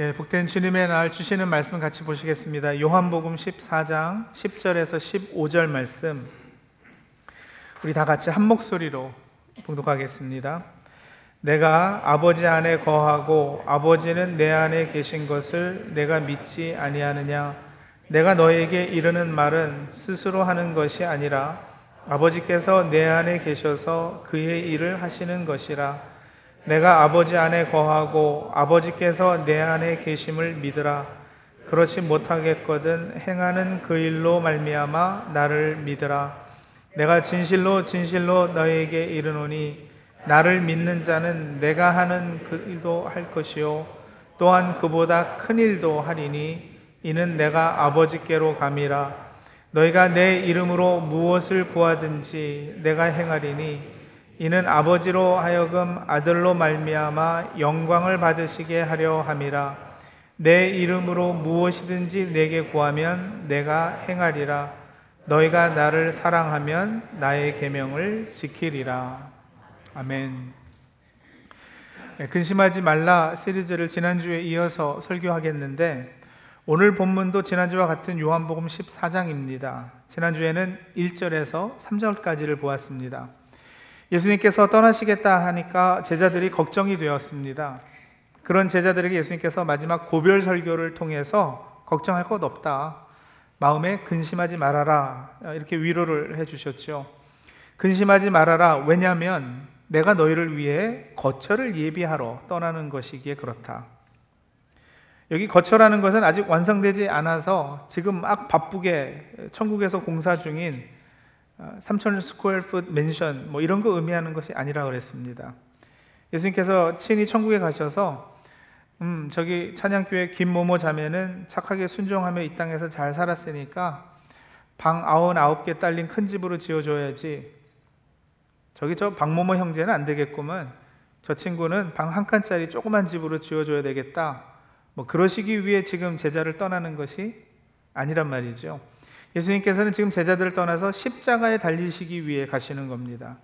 예, 복된 주님의 날 주시는 말씀 같이 보시겠습니다. 요한복음 14장 10절에서 15절 말씀 우리 다 같이 한 목소리로 봉독하겠습니다. 내가 아버지 안에 거하고 아버지는 내 안에 계신 것을 내가 믿지 아니하느냐 내가 너에게 이르는 말은 스스로 하는 것이 아니라 아버지께서 내 안에 계셔서 그의 일을 하시는 것이라 내가 아버지 안에 거하고 아버지께서 내 안에 계심을 믿으라. 그렇지 못하겠거든 행하는 그 일로 말미암아 나를 믿으라. 내가 진실로 진실로 너에게 이르노니 나를 믿는 자는 내가 하는 그 일도 할 것이요 또한 그보다 큰 일도 하리니 이는 내가 아버지께로 감이라. 너희가 내 이름으로 무엇을 구하든지 내가 행하리니 이는 아버지로 하여금 아들로 말미암아 영광을 받으시게 하려 함이라 내 이름으로 무엇이든지 내게 구하면 내가 행하리라 너희가 나를 사랑하면 나의 계명을 지키리라 아멘. 네, 근심하지 말라 시리즈를 지난주에 이어서 설교하겠는데 오늘 본문도 지난주와 같은 요한복음 14장입니다. 지난주에는 1절에서 3절까지를 보았습니다. 예수님께서 떠나시겠다 하니까 제자들이 걱정이 되었습니다. 그런 제자들에게 예수님께서 마지막 고별 설교를 통해서 걱정할 것 없다. 마음에 근심하지 말아라. 이렇게 위로를 해 주셨죠. 근심하지 말아라. 왜냐하면 내가 너희를 위해 거처를 예비하러 떠나는 것이기에 그렇다. 여기 거처라는 것은 아직 완성되지 않아서 지금 막 바쁘게 천국에서 공사 중인 3천 square foot 맨션 뭐 이런 거 의미하는 것이 아니라 그랬습니다. 예수님께서 친히 천국에 가셔서 음, 저기 찬양교회 김모모 자매는 착하게 순종하며 이 땅에서 잘 살았으니까 방 아흔 아홉 개 딸린 큰 집으로 지어줘야지. 저기 저 박모모 형제는 안 되겠구만. 저 친구는 방 한 칸짜리 조그만 집으로 지어줘야 되겠다. 뭐 그러시기 위해 지금 제자를 떠나는 것이 아니란 말이죠. 예수님께서는 지금 제자들을 떠나서 십자가에 달리시기 위해 가시는 겁니다.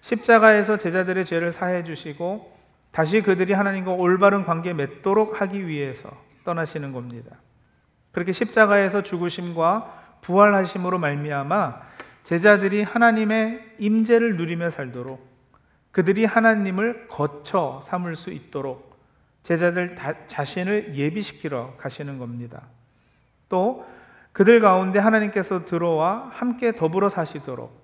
십자가에서 제자들의 죄를 사해 주시고 다시 그들이 하나님과 올바른 관계 맺도록 하기 위해서 떠나시는 겁니다. 그렇게 십자가에서 죽으심과 부활하심으로 말미암아 제자들이 하나님의 임재를 누리며 살도록 그들이 하나님을 거쳐 삼을 수 있도록 제자들 자신을 예비시키러 가시는 겁니다. 또 그들 가운데 하나님께서 들어와 함께 더불어 사시도록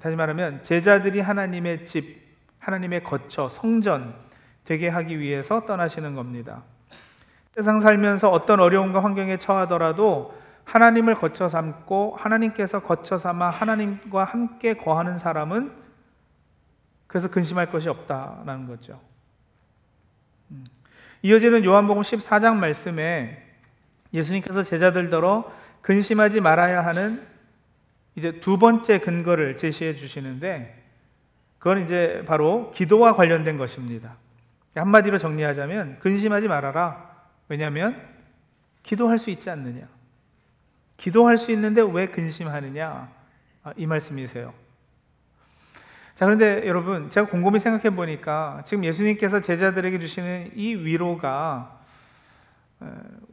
다시 말하면 제자들이 하나님의 집, 하나님의 거처, 성전 되게 하기 위해서 떠나시는 겁니다. 세상 살면서 어떤 어려움과 환경에 처하더라도 하나님을 거쳐 삼고 하나님께서 거쳐 삼아 하나님과 함께 거하는 사람은 그래서 근심할 것이 없다라는 거죠. 음. 이어지는 요한복음 14장 말씀에 예수님께서 제자들더러 근심하지 말아야 하는 이제 두 번째 근거를 제시해 주시는데 그건 이제 바로 기도와 관련된 것입니다. 한마디로 정리하자면 근심하지 말아라. 왜냐하면 기도할 수 있지 않느냐. 기도할 수 있는데 왜 근심하느냐. 아, 이 말씀이세요. 자, 그런데 여러분, 제가 곰곰이 생각해 보니까 지금 예수님께서 제자들에게 주시는 이 위로가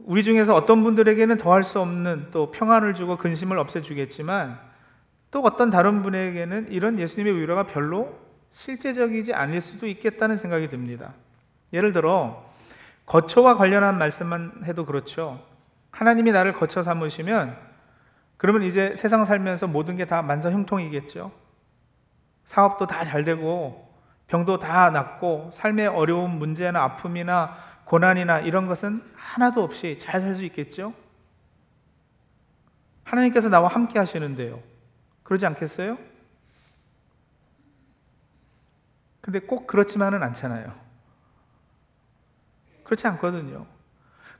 우리 중에서 어떤 분들에게는 더할 수 없는 또 평안을 주고 근심을 없애주겠지만 또 어떤 다른 분에게는 이런 예수님의 위로가 별로 실제적이지 않을 수도 있겠다는 생각이 듭니다. 예를 들어 거처와 관련한 말씀만 해도 그렇죠. 하나님이 나를 거처 삼으시면 그러면 이제 세상 살면서 모든 게 다 만사형통이겠죠. 사업도 다 잘 되고 병도 다 낫고 삶의 어려운 문제나 아픔이나 고난이나 이런 것은 하나도 없이 잘 살 수 있겠죠? 하나님께서 나와 함께 하시는데요. 그러지 않겠어요? 근데 꼭 그렇지만은 않잖아요. 그렇지 않거든요.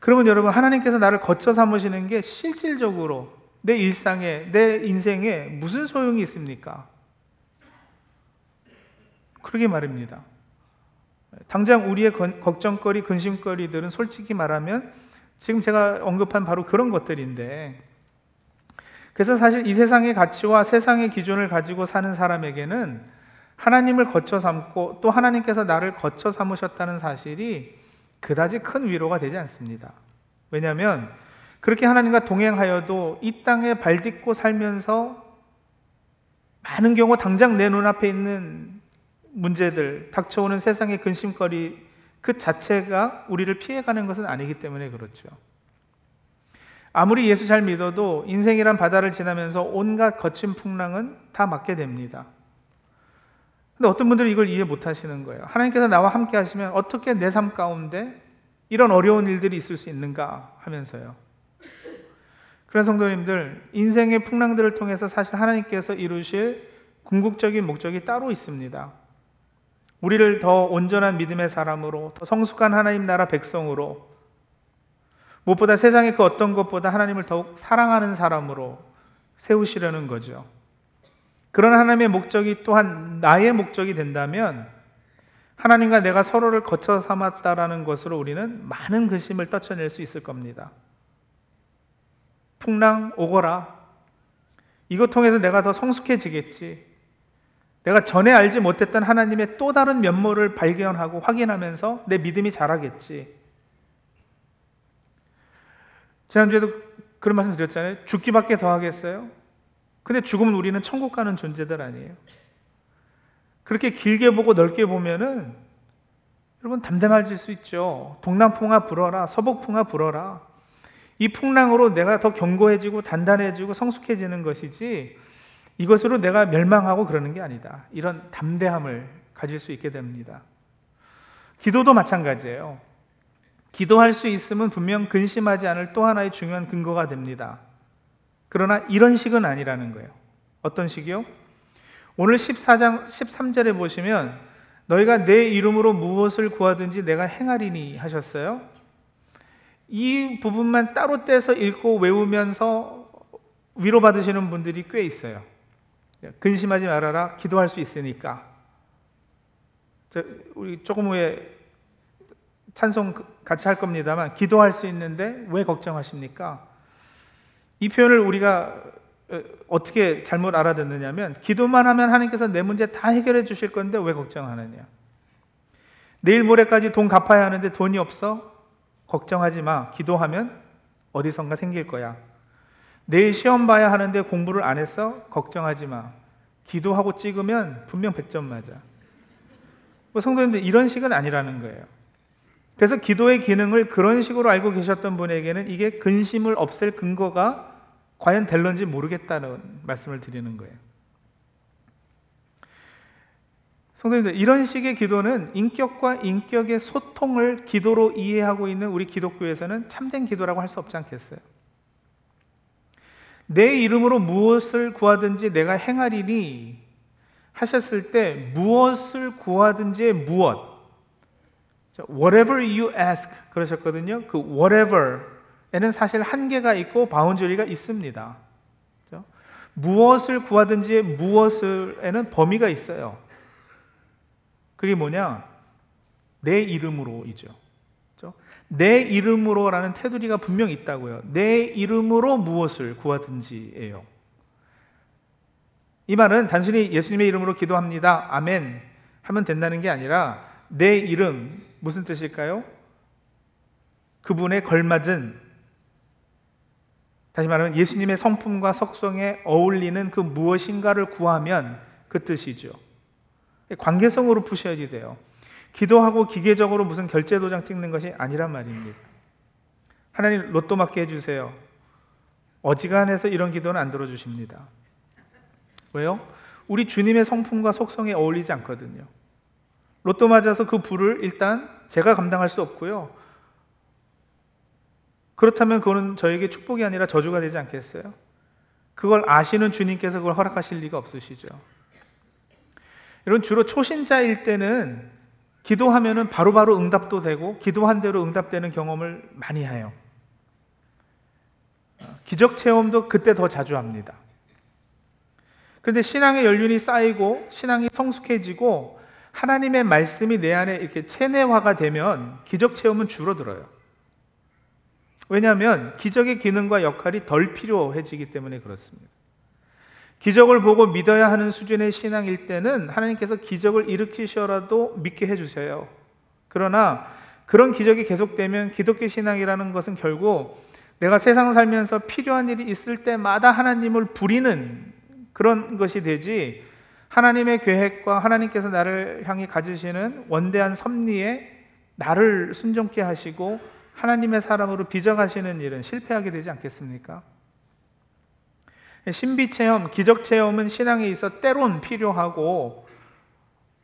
그러면 여러분, 하나님께서 나를 거쳐 삼으시는 게 실질적으로 내 일상에, 내 인생에 무슨 소용이 있습니까? 그러게 말입니다. 당장 우리의 걱정거리, 근심거리들은 솔직히 말하면 지금 제가 언급한 바로 그런 것들인데 그래서 사실 이 세상의 가치와 세상의 기준을 가지고 사는 사람에게는 하나님을 거쳐 삼고 또 하나님께서 나를 거쳐 삼으셨다는 사실이 그다지 큰 위로가 되지 않습니다. 왜냐하면 그렇게 하나님과 동행하여도 이 땅에 발 딛고 살면서 많은 경우 당장 내 눈앞에 있는 문제들, 닥쳐오는 세상의 근심거리 그 자체가 우리를 피해가는 것은 아니기 때문에 그렇죠. 아무리 예수 잘 믿어도 인생이란 바다를 지나면서 온갖 거친 풍랑은 다 맞게 됩니다. 근데 어떤 분들은 이걸 이해 못 하시는 거예요. 하나님께서 나와 함께 하시면 어떻게 내 삶 가운데 이런 어려운 일들이 있을 수 있는가 하면서요. 그런 성도님들, 인생의 풍랑들을 통해서 사실 하나님께서 이루실 궁극적인 목적이 따로 있습니다. 우리를 더 온전한 믿음의 사람으로, 더 성숙한 하나님 나라 백성으로, 무엇보다 세상의 그 어떤 것보다 하나님을 더욱 사랑하는 사람으로 세우시려는 거죠. 그런 하나님의 목적이 또한 나의 목적이 된다면 하나님과 내가 서로를 거쳐 삼았다라는 것으로 우리는 많은 근심을 떨쳐낼 수 있을 겁니다. 풍랑 오거라. 이것 통해서 내가 더 성숙해지겠지. 내가 전에 알지 못했던 하나님의 또 다른 면모를 발견하고 확인하면서 내 믿음이 자라겠지. 지난주에도 그런 말씀 드렸잖아요. 죽기밖에 더 하겠어요? 근데 죽으면 우리는 천국 가는 존재들 아니에요. 그렇게 길게 보고 넓게 보면은 여러분 담담해질 수 있죠. 동남풍아 불어라, 서북풍아 불어라. 이 풍랑으로 내가 더 견고해지고 단단해지고 성숙해지는 것이지 이것으로 내가 멸망하고 그러는 게 아니다. 이런 담대함을 가질 수 있게 됩니다. 기도도 마찬가지예요. 기도할 수 있으면 분명 근심하지 않을 또 하나의 중요한 근거가 됩니다. 그러나 이런 식은 아니라는 거예요. 어떤 식이요? 오늘 14장 13절에 보시면 너희가 내 이름으로 무엇을 구하든지 내가 행하리니 하셨어요. 이 부분만 따로 떼서 읽고 외우면서 위로받으시는 분들이 꽤 있어요. 근심하지 말아라. 기도할 수 있으니까. 우리 조금 후에 찬송 같이 할 겁니다만 기도할 수 있는데 왜 걱정하십니까? 이 표현을 우리가 어, 어떻게 잘못 알아듣느냐면 기도만 하면 하나님께서 내 문제 다 해결해 주실 건데 왜 걱정하느냐? 내일 모레까지 돈 갚아야 하는데 돈이 없어? 걱정하지 마. 기도하면 어디선가 생길 거야. 내일 시험 봐야 하는데 공부를 안 했어? 걱정하지 마. 기도하고 찍으면 분명 100점 맞아. 뭐 성도님들 이런 식은 아니라는 거예요. 그래서 기도의 기능을 그런 식으로 알고 계셨던 분에게는 이게 근심을 없앨 근거가 과연 될런지 모르겠다는 말씀을 드리는 거예요. 성도님들, 이런 식의 기도는 인격과 인격의 소통을 기도로 이해하고 있는 우리 기독교에서는 참된 기도라고 할 수 없지 않겠어요? 내 이름으로 무엇을 구하든지 내가 행하리니 하셨을 때 무엇을 구하든지 무엇 whatever you ask 그러셨거든요. 그 whatever에는 사실 한계가 있고 바운저리가 있습니다. 무엇을 구하든지 무엇을에는 범위가 있어요. 그게 뭐냐? 내 이름으로이죠. 내 이름으로라는 테두리가 분명 있다고요. 내 이름으로 무엇을 구하든지예요. 이 말은 단순히 예수님의 이름으로 기도합니다. 아멘. 하면 된다는 게 아니라 내 이름 무슨 뜻일까요? 그분의 걸맞은 다시 말하면 예수님의 성품과 속성에 어울리는 그 무엇인가를 구하면 그 뜻이죠. 관계성으로 푸셔야지 돼요. 기도하고 기계적으로 무슨 결제 도장 찍는 것이 아니란 말입니다. 하나님 로또 맞게 해주세요. 어지간해서 이런 기도는 안 들어주십니다. 왜요? 우리 주님의 성품과 속성에 어울리지 않거든요. 로또 맞아서 그 부를 일단 제가 감당할 수 없고요. 그렇다면 그거는 저에게 축복이 아니라 저주가 되지 않겠어요? 그걸 아시는 주님께서 그걸 허락하실 리가 없으시죠. 여러분 주로 초신자일 때는 기도하면은 바로바로 응답도 되고 기도한 대로 응답되는 경험을 많이 해요. 기적 체험도 그때 더 자주 합니다. 그런데 신앙의 연륜이 쌓이고 신앙이 성숙해지고 하나님의 말씀이 내 안에 이렇게 체내화가 되면 기적 체험은 줄어들어요. 왜냐하면 기적의 기능과 역할이 덜 필요해지기 때문에 그렇습니다. 기적을 보고 믿어야 하는 수준의 신앙일 때는 하나님께서 기적을 일으키셔라도 믿게 해주세요. 그러나 그런 기적이 계속되면 기독교 신앙이라는 것은 결국 내가 세상 살면서 필요한 일이 있을 때마다 하나님을 부리는 그런 것이 되지 하나님의 계획과 하나님께서 나를 향해 가지시는 원대한 섭리에 나를 순종케 하시고 하나님의 사람으로 빚어가시는 일은 실패하게 되지 않겠습니까? 신비 체험, 기적 체험은 신앙에 있어 때론 필요하고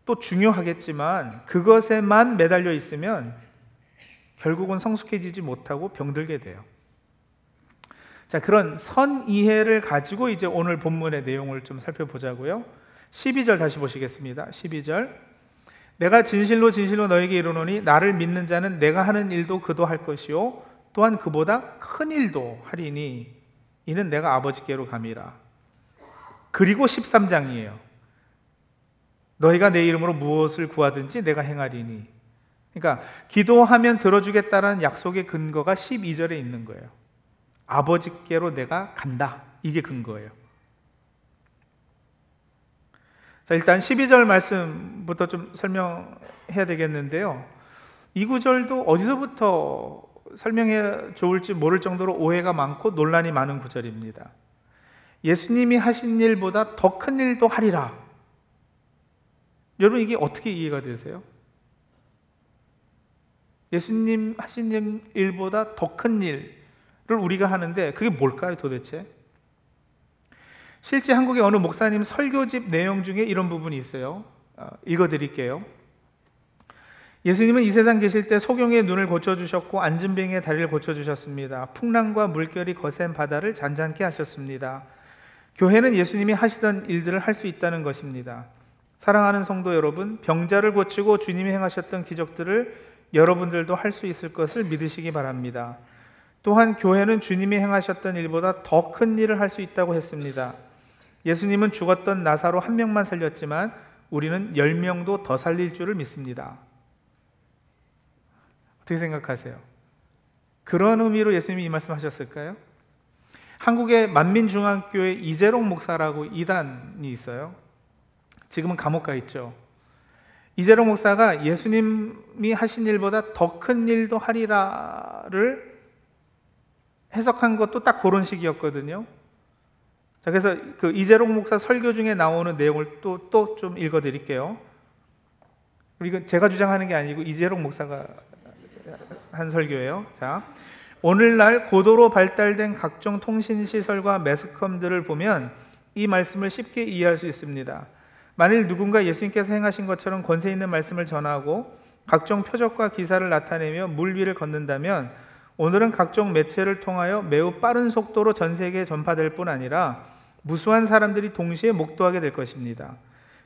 또 중요하겠지만 그것에만 매달려 있으면 결국은 성숙해지지 못하고 병들게 돼요. 자, 그런 선 이해를 가지고 이제 오늘 본문의 내용을 좀 살펴보자고요. 12절 다시 보시겠습니다. 12절. 내가 진실로 진실로 너에게 이르노니 나를 믿는 자는 내가 하는 일도 그도 할 것이요 또한 그보다 큰 일도 하리니 이는 내가 아버지께로 감이라. 그리고 13장이에요. 너희가 내 이름으로 무엇을 구하든지 내가 행하리니. 그러니까 기도하면 들어주겠다는 약속의 근거가 12절에 있는 거예요. 아버지께로 내가 간다. 이게 근거예요. 자, 일단 12절 말씀부터 좀 설명해야 되겠는데요. 이 구절도 어디서부터 설명해 좋을지 모를 정도로 오해가 많고 논란이 많은 구절입니다. 예수님이 하신 일보다 더 큰 일도 하리라. 여러분 이게 어떻게 이해가 되세요? 예수님 하신 일보다 더 큰 일을 우리가 하는데 그게 뭘까요 도대체? 실제 한국의 어느 목사님 설교집 내용 중에 이런 부분이 있어요. 어, 읽어드릴게요. 예수님은 이 세상 계실 때 소경의 눈을 고쳐주셨고 안진뱅이의 다리를 고쳐주셨습니다. 풍랑과 물결이 거센 바다를 잔잔케 하셨습니다. 교회는 예수님이 하시던 일들을 할 수 있다는 것입니다. 사랑하는 성도 여러분, 병자를 고치고 주님이 행하셨던 기적들을 여러분들도 할 수 있을 것을 믿으시기 바랍니다. 또한 교회는 주님이 행하셨던 일보다 더 큰 일을 할 수 있다고 했습니다. 예수님은 죽었던 나사로 한 명만 살렸지만 우리는 열 명도 더 살릴 줄을 믿습니다. 어떻게 생각하세요? 그런 의미로 예수님이 이 말씀 하셨을까요? 한국의 만민중앙교회 이재롱 목사라고 이단이 있어요. 지금은 감옥 가 있죠. 이재롱 목사가 예수님이 하신 일보다 더 큰 일도 하리라를 해석한 것도 딱 그런 식이었거든요. 자, 그래서 그 이재롱 목사 설교 중에 나오는 내용을 또 또 좀 읽어 드릴게요. 이건 제가 주장하는 게 아니고 이재롱 목사가 한 설교예요. 자, 오늘날 고도로 발달된 각종 통신 시설과 매스컴들을 보면 이 말씀을 쉽게 이해할 수 있습니다. 만일 누군가 예수님께서 행하신 것처럼 권세 있는 말씀을 전하고 각종 표적과 기사를 나타내며 물 위를 걷는다면 오늘은 각종 매체를 통하여 매우 빠른 속도로 전 세계에 전파될 뿐 아니라 무수한 사람들이 동시에 목도하게 될 것입니다.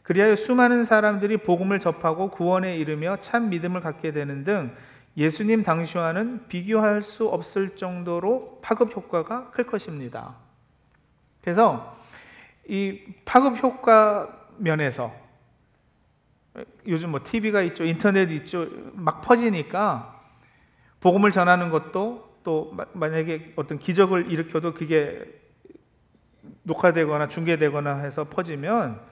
그리하여 수많은 사람들이 복음을 접하고 구원에 이르며 참 믿음을 갖게 되는 등 예수님 당시와는 비교할 수 없을 정도로 파급 효과가 클 것입니다. 그래서 이 파급 효과 면에서 요즘 뭐 TV가 있죠, 인터넷 있죠, 막 퍼지니까 복음을 전하는 것도 또 만약에 어떤 기적을 일으켜도 그게 녹화되거나 중계되거나 해서 퍼지면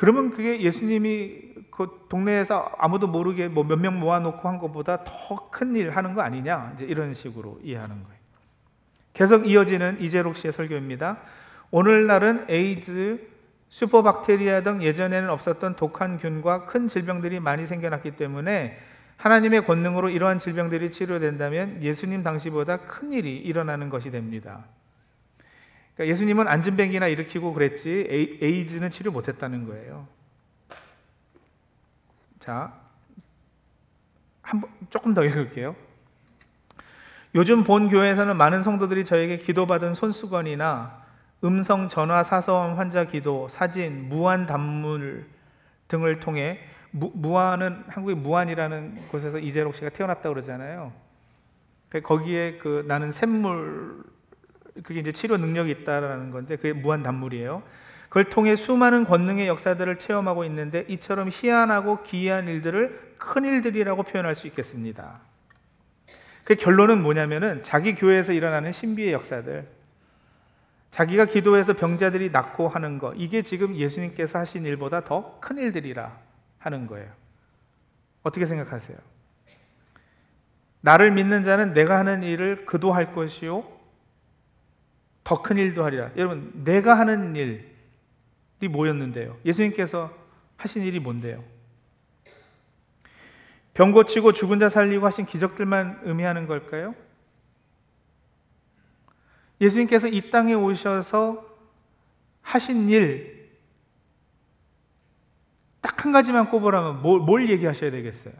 그러면 그게 예수님이 그 동네에서 아무도 모르게 뭐 몇 명 모아놓고 한 것보다 더 큰 일 하는 거 아니냐 이제 이런 식으로 이해하는 거예요. 계속 이어지는 이재록 씨의 설교입니다. 오늘날은 에이즈, 슈퍼박테리아 등 예전에는 없었던 독한 균과 큰 질병들이 많이 생겨났기 때문에 하나님의 권능으로 이러한 질병들이 치료된다면 예수님 당시보다 큰 일이 일어나는 것이 됩니다. 그러니까 예수님은 안진뱅이나 일으키고 그랬지 에이즈는 치료 못했다는 거예요. 자, 한 번 조금 더 읽을게요. 요즘 본 교회에서는 많은 성도들이 저에게 기도받은 손수건이나 음성 전화 사서원 환자 기도, 사진, 무한 단물 등을 통해 무, 무한은 한국의 무한이라는 곳에서 이재록 씨가 태어났다 그러잖아요. 그 거기에 그 나는 샘물 그게 이제 치료 능력이 있다라는 건데 그게 무한 단물이에요. 그걸 통해 수많은 권능의 역사들을 체험하고 있는데 이처럼 희한하고 기이한 일들을 큰 일들이라고 표현할 수 있겠습니다. 그 결론은 뭐냐면은 자기 교회에서 일어나는 신비의 역사들, 자기가 기도해서 병자들이 낫고 하는 거, 이게 지금 예수님께서 하신 일보다 더 큰 일들이라 하는 거예요. 어떻게 생각하세요? 나를 믿는 자는 내가 하는 일을 그도 할 것이요 더 큰 일도 하리라. 여러분, 내가 하는 일이 뭐였는데요? 예수님께서 하신 일이 뭔데요? 병 고치고 죽은 자 살리고 하신 기적들만 의미하는 걸까요? 예수님께서 이 땅에 오셔서 하신 일, 딱 한 가지만 꼽으라면 뭘, 뭘 얘기하셔야 되겠어요?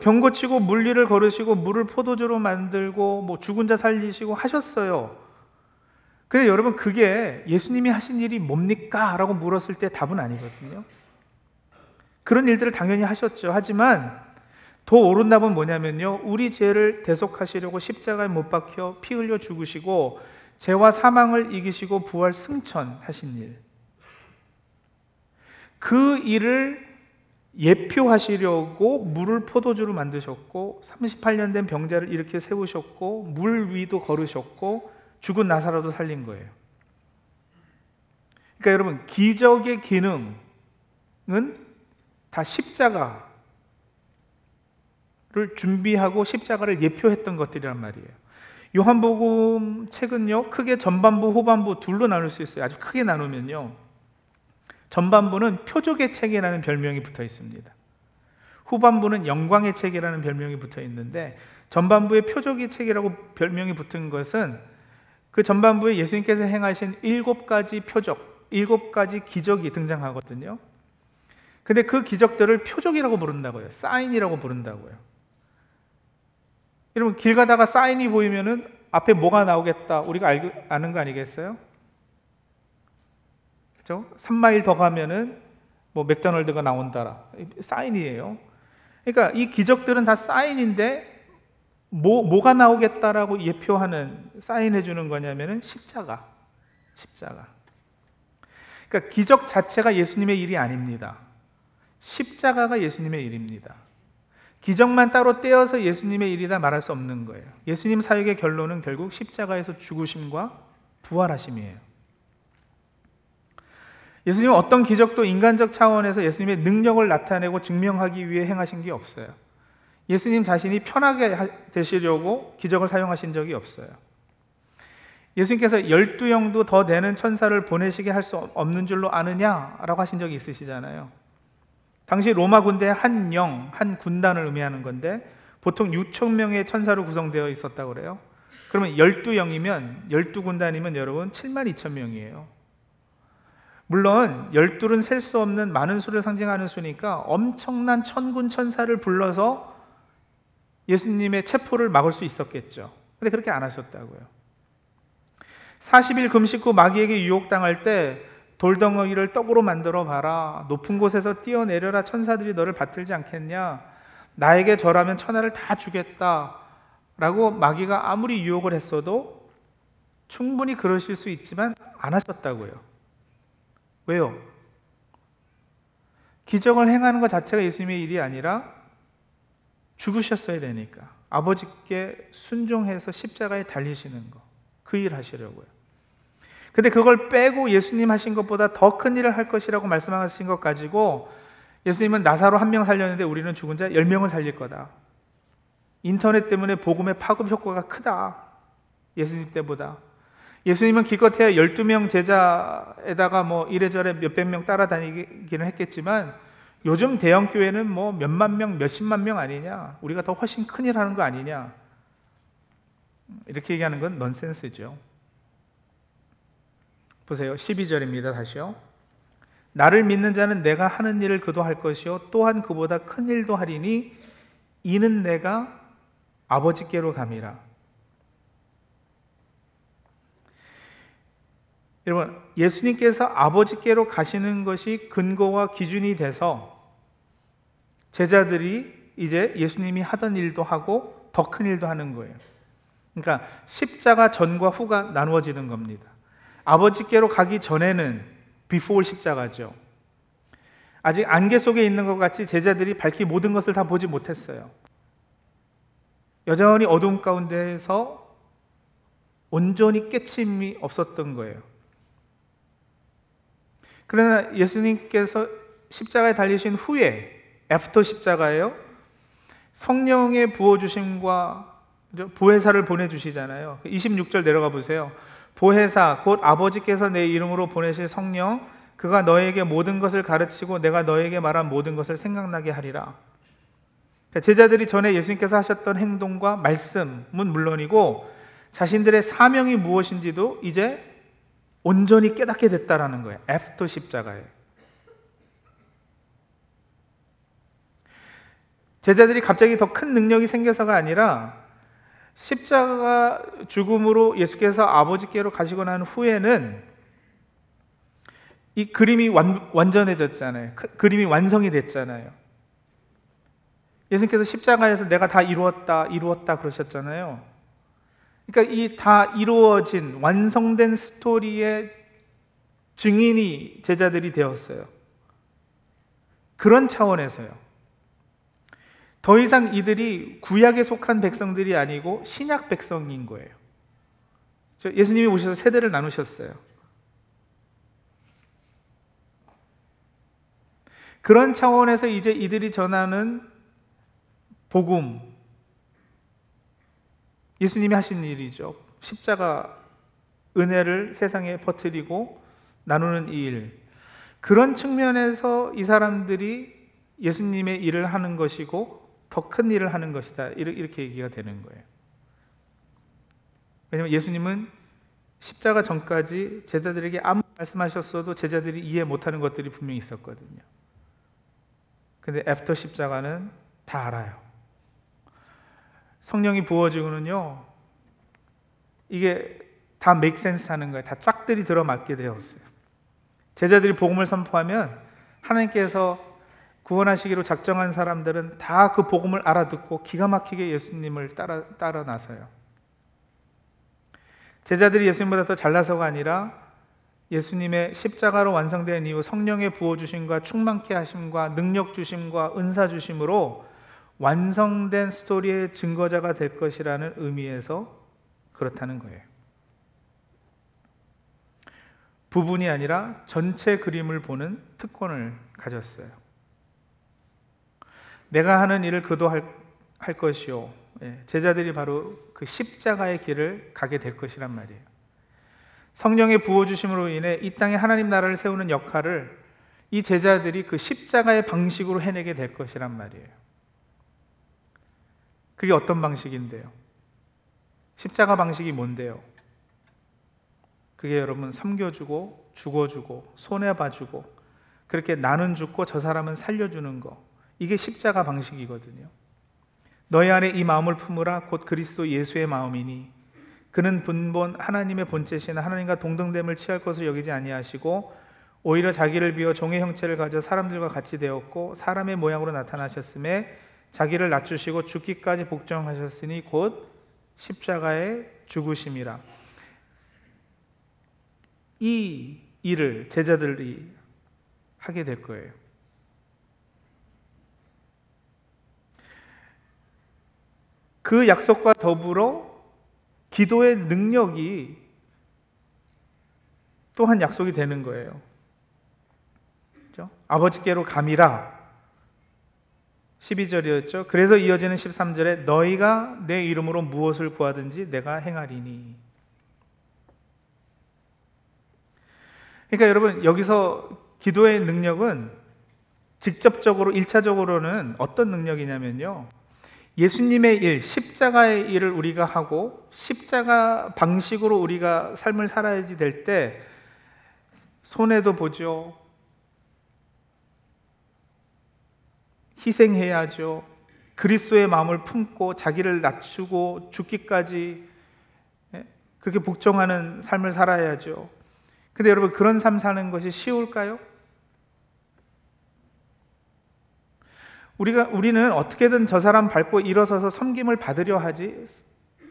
병 고치고 물리를 걸으시고 물을 포도주로 만들고 뭐 죽은 자 살리시고 하셨어요. 근데 여러분 그게 예수님이 하신 일이 뭡니까? 라고 물었을 때 답은 아니거든요. 그런 일들을 당연히 하셨죠. 하지만 더 옳은 답은 뭐냐면요. 우리 죄를 대속하시려고 십자가에 못 박혀 피 흘려 죽으시고 죄와 사망을 이기시고 부활 승천하신 일. 그 일을 예표하시려고 물을 포도주로 만드셨고 38년 된 병자를 이렇게 세우셨고 물 위도 걸으셨고 죽은 나사로도 살린 거예요. 그러니까 여러분 기적의 기능은 다 십자가를 준비하고 십자가를 예표했던 것들이란 말이에요. 요한복음 책은요 크게 전반부 후반부 둘로 나눌 수 있어요. 아주 크게 나누면요. 전반부는 표적의 책이라는 별명이 붙어 있습니다. 후반부는 영광의 책이라는 별명이 붙어 있는데 전반부에 표적의 책이라고 별명이 붙은 것은 그 전반부에 예수님께서 행하신 일곱 가지 표적, 일곱 가지 기적이 등장하거든요. 근데 그 기적들을 표적이라고 부른다고요. 사인이라고 부른다고요. 여러분 길 가다가 사인이 보이면은 앞에 뭐가 나오겠다 우리가 알, 아는 거 아니겠어요? 그죠? 3마일 더 가면은 뭐 맥도날드가 나온다라. 사인이에요. 그러니까 이 기적들은 다 사인인데 뭐 뭐가 나오겠다라고 예표하는 사인해 주는 거냐면은 십자가. 십자가. 그러니까 기적 자체가 예수님의 일이 아닙니다. 십자가가 예수님의 일입니다. 기적만 따로 떼어서 예수님의 일이다 말할 수 없는 거예요. 예수님 사역의 결론은 결국 십자가에서 죽으심과 부활하심이에요. 예수님은 어떤 기적도 인간적 차원에서 예수님의 능력을 나타내고 증명하기 위해 행하신 게 없어요. 예수님 자신이 편하게 되시려고 기적을 사용하신 적이 없어요. 예수님께서 12영도 더 되는 천사를 보내시게 할 수 없는 줄로 아느냐라고 하신 적이 있으시잖아요. 당시 로마 군대의 한 영, 한 군단을 의미하는 건데 보통 6천 명의 천사로 구성되어 있었다고 그래요. 그러면 12영이면 12군단이면 여러분 7만 2천 명이에요. 물론 열둘은 셀 수 없는 많은 수를 상징하는 수니까 엄청난 천군 천사를 불러서 예수님의 체포를 막을 수 있었겠죠. 근데 그렇게 안 하셨다고요. 40일 금식 후 마귀에게 유혹당할 때 돌덩어리를 떡으로 만들어 봐라. 높은 곳에서 뛰어내려라. 천사들이 너를 받들지 않겠냐. 나에게 절하면 천하를 다 주겠다. 라고 마귀가 아무리 유혹을 했어도 충분히 그러실 수 있지만 안 하셨다고요. 왜요? 기적을 행하는 것 자체가 예수님의 일이 아니라 죽으셨어야 되니까 아버지께 순종해서 십자가에 달리시는 거. 그 일 하시려고요. 근데 그걸 빼고 예수님 하신 것보다 더 큰 일을 할 것이라고 말씀하신 것 가지고 예수님은 나사로 한 명 살렸는데 우리는 죽은 자 10명을 살릴 거다. 인터넷 때문에 복음의 파급 효과가 크다. 예수님 때보다. 예수님은 기껏해야 12명 제자에다가 뭐 이래저래 몇백 명 따라다니기는 했겠지만 요즘 대형 교회는 뭐 몇만 명, 몇십만 명 아니냐? 우리가 더 훨씬 큰일 하는 거 아니냐? 이렇게 얘기하는 건 넌센스죠. 보세요. 12절입니다. 다시요. 나를 믿는 자는 내가 하는 일을 그도 할 것이요 또한 그보다 큰 일도 하리니 이는 내가 아버지께로 감이라. 여러분, 예수님께서 아버지께로 가시는 것이 근거와 기준이 돼서 제자들이 이제 예수님이 하던 일도 하고 더 큰 일도 하는 거예요. 그러니까 십자가 전과 후가 나누어지는 겁니다. 아버지께로 가기 전에는 before 십자가죠. 아직 안개 속에 있는 것 같이 제자들이 밝히 모든 것을 다 보지 못했어요. 여전히 어두움 가운데서 온전히 깨침이 없었던 거예요. 그러나 예수님께서 십자가에 달리신 후에 after 십자가예요. 성령의 부어 주심과 보혜사를 보내 주시잖아요. 26절 내려가 보세요. 보혜사 곧 아버지께서 내 이름으로 보내실 성령 그가 너에게 모든 것을 가르치고 내가 너에게 말한 모든 것을 생각나게 하리라. 그러니까 제자들이 전에 예수님께서 하셨던 행동과 말씀은 물론이고 자신들의 사명이 무엇인지도 이제 온전히 깨닫게 됐다라는 거예요. after 십자가에. 제자들이 갑자기 더 큰 능력이 생겨서가 아니라 십자가 죽음으로 예수께서 아버지께로 가시고 난 후에는 이 그림이 완, 완전해졌잖아요. 그, 그림이 완성이 됐잖아요. 예수님께서 십자가에서 내가 다 이루었다, 이루었다 그러셨잖아요. 그러니까 이 다 이루어진 완성된 스토리의 증인이 제자들이 되었어요. 그런 차원에서요. 더 이상 이들이 구약에 속한 백성들이 아니고 신약 백성인 거예요. 예수님이 오셔서 세대를 나누셨어요. 그런 차원에서 이제 이들이 전하는 복음, 예수님이 하신 일이죠. 십자가 은혜를 세상에 퍼뜨리고 나누는 이 일. 그런 측면에서 이 사람들이 예수님의 일을 하는 것이고 더 큰 일을 하는 것이다. 이렇게 얘기가 되는 거예요. 왜냐하면 예수님은 십자가 전까지 제자들에게 아무 말씀하셨어도 제자들이 이해 못하는 것들이 분명히 있었거든요. 근데 after 십자가는 다 알아요. 성령이 부어지고는요, 이게 다 sense 하는 거예요. 다 짝들이 들어맞게 되었어요. 제자들이 복음을 선포하면 하나님께서 구원하시기로 작정한 사람들은 다 그 복음을 알아듣고 기가 막히게 예수님을 따라, 따라 나서요. 제자들이 예수님보다 더 잘나서가 아니라 예수님의 십자가로 완성된 이후 성령의 부어주심과 충만케 하심과 능력 주심과 은사 주심으로 완성된 스토리의 증거자가 될 것이라는 의미에서 그렇다는 거예요. 부분이 아니라 전체 그림을 보는 특권을 가졌어요. 내가 하는 일을 그도 할, 할 것이요. 예, 제자들이 바로 그 십자가의 길을 가게 될 것이란 말이에요. 성령의 부어주심으로 인해 이 땅에 하나님 나라를 세우는 역할을 이 제자들이 그 십자가의 방식으로 해내게 될 것이란 말이에요. 그게 어떤 방식인데요? 십자가 방식이 뭔데요? 그게 여러분 섬겨주고 죽어주고 손해봐주고 그렇게 나는 죽고 저 사람은 살려주는 거 이게 십자가 방식이거든요. 너희 안에 이 마음을 품으라 곧 그리스도 예수의 마음이니 그는 분본 하나님의 본체신 하나님과 동등됨을 취할 것을 여기지 아니하시고 오히려 자기를 비워 종의 형체를 가져 사람들과 같이 되었고 사람의 모양으로 나타나셨음에 자기를 낮추시고 죽기까지 복종하셨으니 곧 십자가의 죽으심이라. 이 일을 제자들이 하게 될 거예요. 그 약속과 더불어 기도의 능력이 또한 약속이 되는 거예요. 그렇죠? 아버지께로 감이라 12절이었죠. 그래서 이어지는 13절에 너희가 내 이름으로 무엇을 구하든지 내가 행하리니. 그러니까 여러분 여기서 기도의 능력은 직접적으로 1차적으로는 어떤 능력이냐면요. 예수님의 일, 십자가의 일을 우리가 하고 십자가 방식으로 우리가 삶을 살아야지 될 때 손해도 보죠. 희생해야죠. 그리스도의 마음을 품고 자기를 낮추고 죽기까지 예, 그렇게 복종하는 삶을 살아야죠. 근데 여러분 그런 삶 사는 것이 쉬울까요? 우리가 우리는 어떻게든 저 사람 밟고 일어서서 섬김을 받으려 하지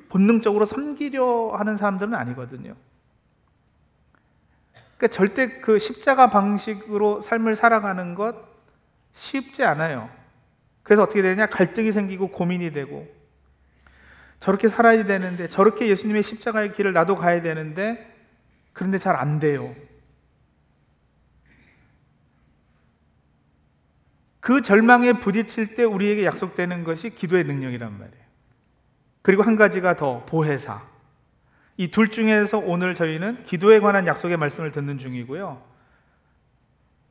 본능적으로 섬기려 하는 사람들은 아니거든요. 그러니까 절대 그 십자가 방식으로 삶을 살아가는 것 쉽지 않아요. 그래서 어떻게 되느냐? 갈등이 생기고 고민이 되고 저렇게 살아야 되는데 저렇게 예수님의 십자가의 길을 나도 가야 되는데 그런데 잘 안 돼요. 그 절망에 부딪힐 때 우리에게 약속되는 것이 기도의 능력이란 말이에요. 그리고 한 가지가 더 보혜사. 이 둘 중에서 오늘 저희는 기도에 관한 약속의 말씀을 듣는 중이고요.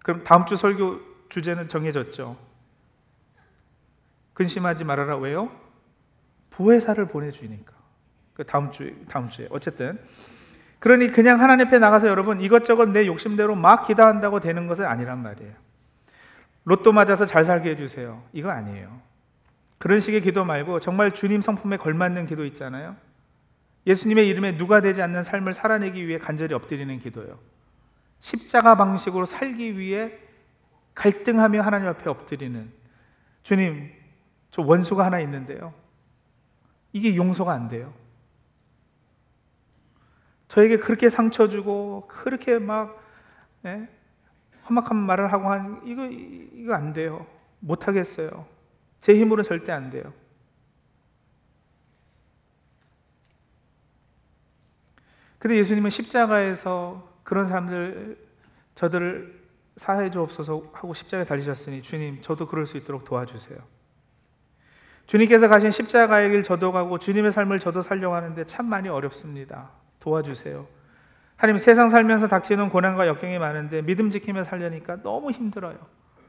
그럼 다음 주 설교 주제는 정해졌죠. 근심하지 말아라. 왜요? 보혜사를 보내주니까. 그 다음 주 다음 주에 어쨌든 그러니 그냥 하나님 앞에 나가서 여러분 이것저것 내 욕심대로 막 기도한다고 되는 것은 아니란 말이에요. 로또 맞아서 잘 살게 해주세요. 이거 아니에요. 그런 식의 기도 말고 정말 주님 성품에 걸맞는 기도 있잖아요. 예수님의 이름에 누가 되지 않는 삶을 살아내기 위해 간절히 엎드리는 기도요. 십자가 방식으로 살기 위해 갈등하며 하나님 앞에 엎드리는 주님, 저 원수가 하나 있는데요. 이게 용서가 안 돼요. 저에게 그렇게 상처 주고 그렇게 막 예? 험악한 말을 하고 한 이거 이거 안 돼요. 못 하겠어요. 제 힘으로 절대 안 돼요. 근데 예수님은 십자가에서 그런 사람들 저들을 사해 주옵소서 하고 십자가에 달리셨으니 주님 저도 그럴 수 있도록 도와주세요. 주님께서 가신 십자가의 길 저도 가고 주님의 삶을 저도 살려고 하는데 참 많이 어렵습니다. 도와주세요. 하나님 세상 살면서 닥치는 고난과 역경이 많은데 믿음 지키며 살려니까 너무 힘들어요.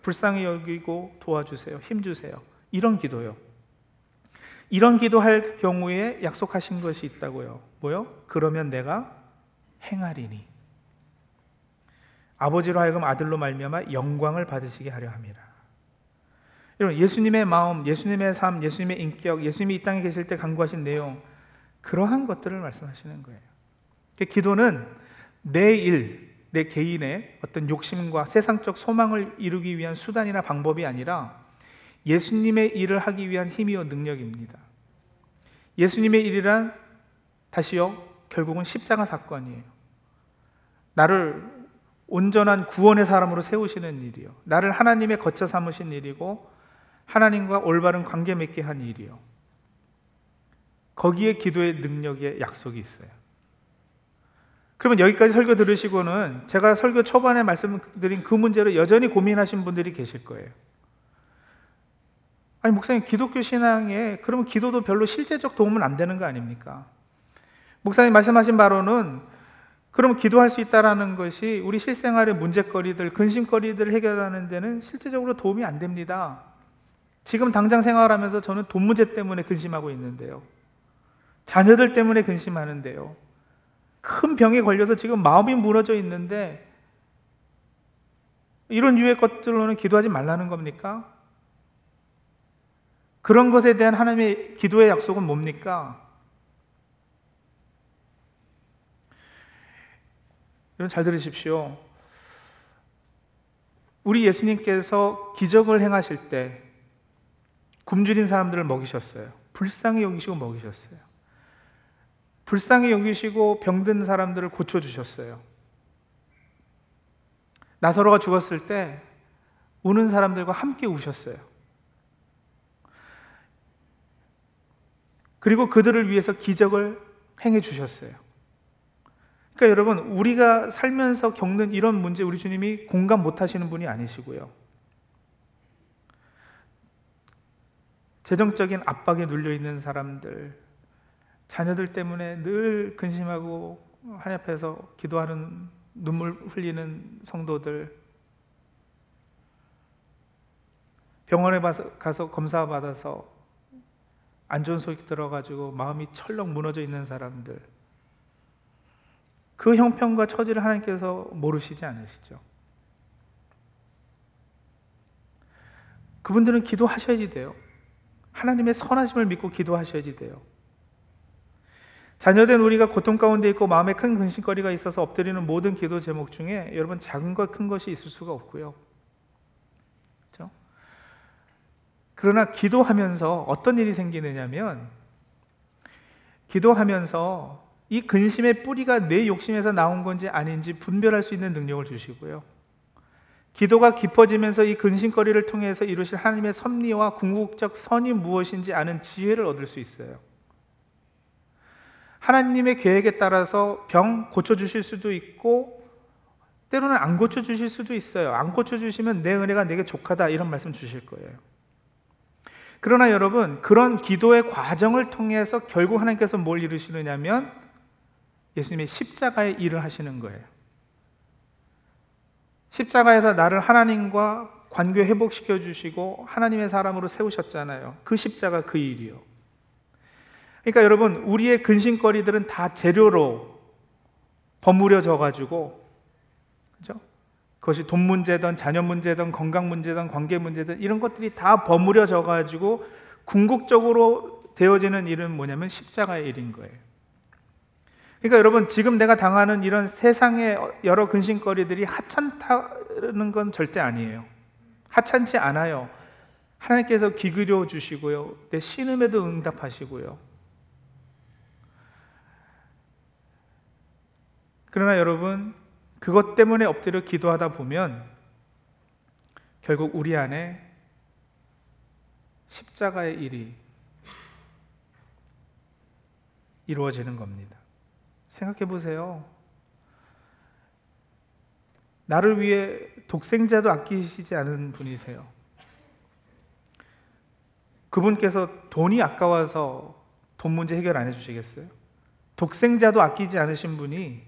불쌍히 여기고 도와주세요. 힘 주세요. 이런 기도요. 이런 기도할 경우에 약속하신 것이 있다고요. 뭐요? 그러면 내가 행하리니. 아버지로 하여금 아들로 말미암아 영광을 받으시게 하려 함이라. 여러분 예수님의 마음, 예수님의 삶, 예수님의 인격, 예수님이 이 땅에 계실 때 강구하신 내용 그러한 것들을 말씀하시는 거예요. 그 기도는 내 일, 내 개인의 어떤 욕심과 세상적 소망을 이루기 위한 수단이나 방법이 아니라 예수님의 일을 하기 위한 힘이요 능력입니다. 예수님의 일이란 다시요 결국은 십자가 사건이에요. 나를 온전한 구원의 사람으로 세우시는 일이요. 나를 하나님의 거처 삼으신 일이고 하나님과 올바른 관계 맺게 한 일이요. 거기에 기도의 능력의 약속이 있어요. 그러면 여기까지 설교 들으시고는 제가 설교 초반에 말씀드린 그 문제로 여전히 고민하신 분들이 계실 거예요. 아니, 목사님, 기독교 신앙에 그러면 기도도 별로 실제적 도움은 안 되는 거 아닙니까? 목사님 말씀하신 바로는 그럼 기도할 수 있다라는 것이 우리 실생활의 문제거리들, 근심거리들을 해결하는 데는 실제적으로 도움이 안 됩니다. 지금 당장 생활하면서 저는 돈 문제 때문에 근심하고 있는데요. 자녀들 때문에 근심하는데요. 큰 병에 걸려서 지금 마음이 무너져 있는데 이런 유의 것들로는 기도하지 말라는 겁니까? 그런 것에 대한 하나님의 기도의 약속은 뭡니까? 여러분 잘 들으십시오. 우리 예수님께서 기적을 행하실 때 굶주린 사람들을 먹이셨어요. 불쌍히 여기시고 먹이셨어요. 불쌍히 여기시고 병든 사람들을 고쳐주셨어요. 나사로가 죽었을 때 우는 사람들과 함께 우셨어요. 그리고 그들을 위해서 기적을 행해 주셨어요. 그러니까 여러분, 우리가 살면서 겪는 이런 문제 우리 주님이 공감 못 하시는 분이 아니시고요. 재정적인 압박에 눌려 있는 사람들, 자녀들 때문에 늘 근심하고 하나님 앞에서 기도하는 눈물 흘리는 성도들 병원에 가서 검사 받아서 안 좋은 소식 들어가지고 마음이 철렁 무너져 있는 사람들 그 형편과 처지를 하나님께서 모르시지 않으시죠? 그분들은 기도하셔야지 돼요. 하나님의 선하심을 믿고 기도하셔야지 돼요. 자녀된 우리가 고통 가운데 있고 마음에 큰 근심거리가 있어서 엎드리는 모든 기도 제목 중에 여러분 작은 것, 큰 것이 있을 수가 없고요. 그렇죠? 그러나 기도하면서 어떤 일이 생기느냐면 기도하면서 이 근심의 뿌리가 내 욕심에서 나온 건지 아닌지 분별할 수 있는 능력을 주시고요. 기도가 깊어지면서 이 근심거리를 통해서 이루실 하나님의 섭리와 궁극적 선이 무엇인지 아는 지혜를 얻을 수 있어요. 하나님의 계획에 따라서 병 고쳐주실 수도 있고 때로는 안 고쳐 주실 수도 있어요. 안 고쳐 주시면 내 은혜가 내게 족하다 이런 말씀 주실 거예요. 그러나 여러분, 그런 기도의 과정을 통해서 결국 하나님께서 뭘 이루시느냐면 예수님의 십자가의 일을 하시는 거예요. 십자가에서 나를 하나님과 관계 회복시켜 주시고 하나님의 사람으로 세우셨잖아요. 그 십자가 그 일이요. 그러니까 여러분, 우리의 근심거리들은 다 재료로 버무려져 가지고 그죠? 그것이 돈 문제든 자녀 문제든 건강 문제든 관계 문제든 이런 것들이 다 버무려져 가지고 궁극적으로 되어지는 일은 뭐냐면 십자가의 일인 거예요. 그러니까 여러분 지금 내가 당하는 이런 세상의 여러 근심거리들이 하찮다는 건 절대 아니에요. 하찮지 않아요. 하나님께서 기그려 주시고요. 내 신음에도 응답하시고요. 그러나 여러분 그것 때문에 엎드려 기도하다 보면 결국 우리 안에 십자가의 일이 이루어지는 겁니다. 생각해 보세요. 나를 위해 독생자도 아끼시지 않은 분이세요. 그분께서 돈이 아까워서 돈 문제 해결 안 해주시겠어요? 독생자도 아끼지 않으신 분이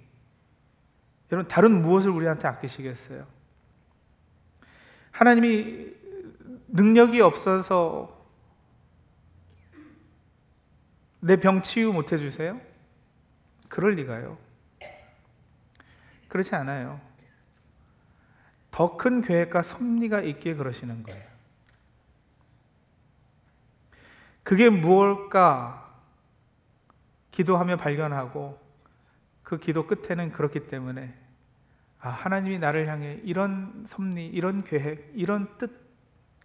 여러분 다른 무엇을 우리한테 아끼시겠어요? 하나님이 능력이 없어서 내 병 치유 못 해주세요? 그럴 리가요. 그렇지 않아요. 더 큰 계획과 섭리가 있기에 그러시는 거예요. 그게 무엇일까 기도하며 발견하고 그 기도 끝에는 그렇기 때문에 아, 하나님이 나를 향해 이런 섭리, 이런 계획, 이런 뜻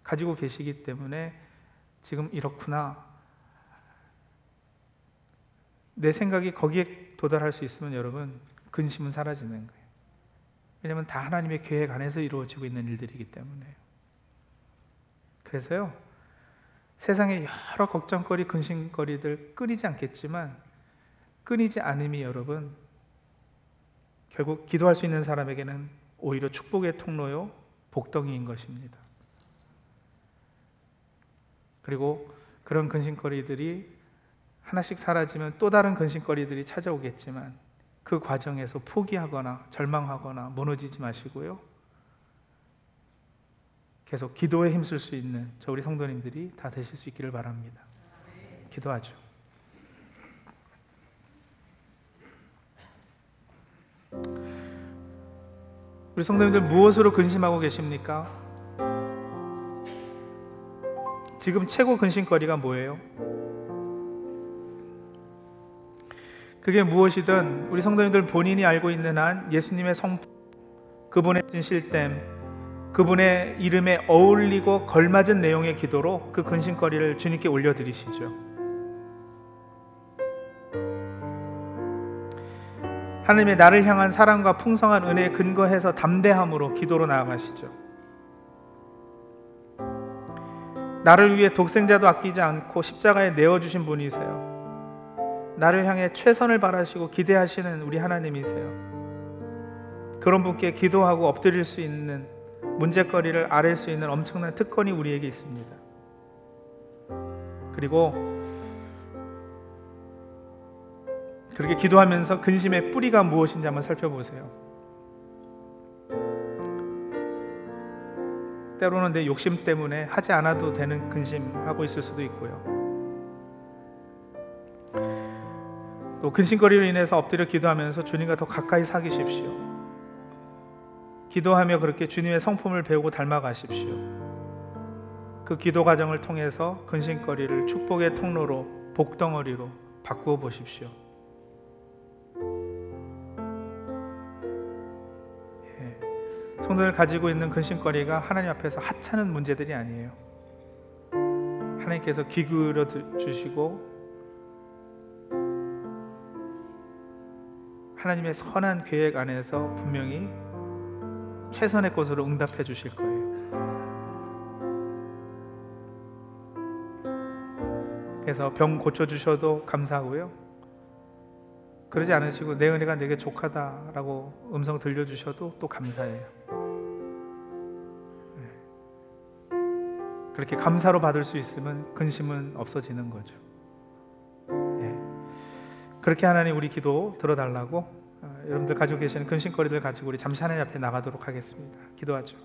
가지고 계시기 때문에 지금 이렇구나. 내 생각이 거기에 도달할 수 있으면 여러분 근심은 사라지는 거예요. 왜냐하면 다 하나님의 계획 안에서 이루어지고 있는 일들이기 때문에요. 그래서요 세상에 여러 걱정거리, 근심거리들 끊이지 않겠지만 끊이지 않음이 여러분 결국 기도할 수 있는 사람에게는 오히려 축복의 통로요 복덩이인 것입니다. 그리고 그런 근심거리들이 하나씩 사라지면 또 다른 근심거리들이 찾아오겠지만 그 과정에서 포기하거나 절망하거나 무너지지 마시고요. 계속 기도에 힘쓸 수 있는 저 우리 성도님들이 다 되실 수 있기를 바랍니다. 기도하죠. 우리 성도님들 무엇으로 근심하고 계십니까? 지금 최고 근심거리가 뭐예요? 그게 무엇이든 우리 성도님들 본인이 알고 있는 한 예수님의 성 그분의 진실됨 그분의 이름에 어울리고 걸맞은 내용의 기도로 그 근심거리를 주님께 올려드리시죠. 하나님의 나를 향한 사랑과 풍성한 은혜에 근거해서 담대함으로 기도로 나아가시죠. 나를 위해 독생자도 아끼지 않고 십자가에 내어주신 분이세요. 나를 향해 최선을 바라시고 기대하시는 우리 하나님이세요. 그런 분께 기도하고 엎드릴 수 있는 문제거리를 아랠 수 있는 엄청난 특권이 우리에게 있습니다. 그리고 그렇게 기도하면서 근심의 뿌리가 무엇인지 한번 살펴보세요. 때로는 내 욕심 때문에 하지 않아도 되는 근심하고 있을 수도 있고요. 또 근심거리로 인해서 엎드려 기도하면서 주님과 더 가까이 사귀십시오. 기도하며 그렇게 주님의 성품을 배우고 닮아가십시오. 그 기도 과정을 통해서 근심거리를 축복의 통로로 복덩어리로 바꾸어 보십시오. 예. 성도를 가지고 있는 근심거리가 하나님 앞에서 하찮은 문제들이 아니에요. 하나님께서 기울여 주시고 하나님의 선한 계획 안에서 분명히 최선의 것으로 응답해 주실 거예요. 그래서 병 고쳐 주셔도 감사하고요. 그러지 않으시고 내 은혜가 내게 족하다라고 음성 들려 주셔도 또 감사해요. 네. 그렇게 감사로 받을 수 있으면 근심은 없어지는 거죠. 예. 그렇게 하나님 우리 기도 들어달라고 어, 여러분들 가지고 계시는 근심거리들 가지고 우리 잠시 하나님 앞에 나가도록 하겠습니다. 기도하죠.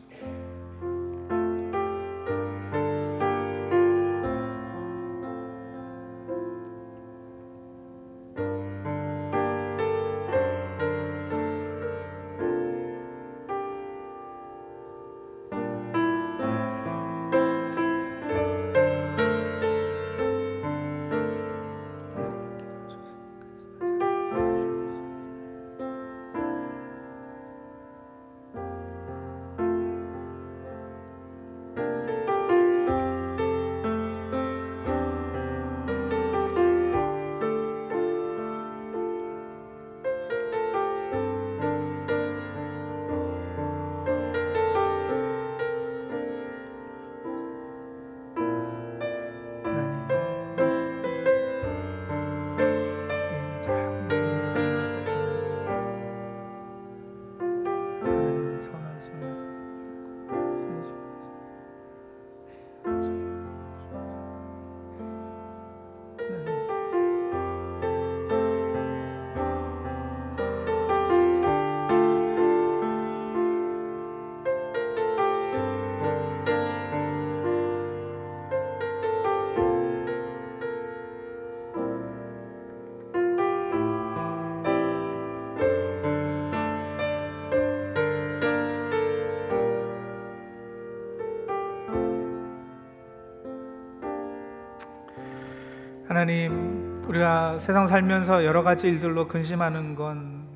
하나님, 우리가 세상 살면서 여러 가지 일들로 근심하는 건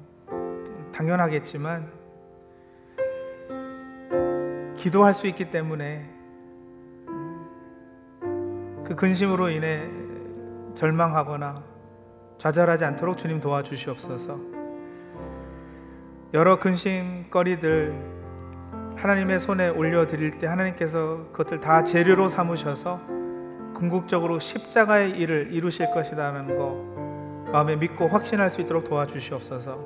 당연하겠지만 기도할 수 있기 때문에 그 근심으로 인해 절망하거나 좌절하지 않도록 주님 도와주시옵소서. 여러 근심거리들 하나님의 손에 올려드릴 때 하나님께서 그것들 다 재료로 삼으셔서 궁극적으로 십자가의 일을 이루실 것이라는 거 마음에 믿고 확신할 수 있도록 도와주시옵소서.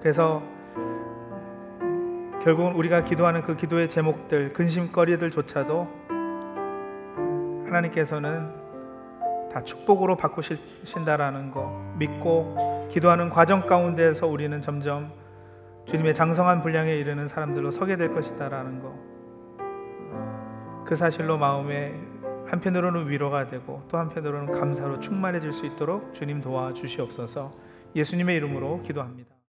그래서 결국은 우리가 기도하는 그 기도의 제목들, 근심거리들조차도 하나님께서는 다 축복으로 바꾸신다라는 거 믿고 기도하는 과정 가운데에서 우리는 점점 주님의 장성한 분량에 이르는 사람들로 서게 될 것이다라는 거. 그 사실로 마음에 한편으로는 위로가 되고 또 한편으로는 감사로 충만해질 수 있도록 주님 도와주시옵소서. 예수님의 이름으로 기도합니다.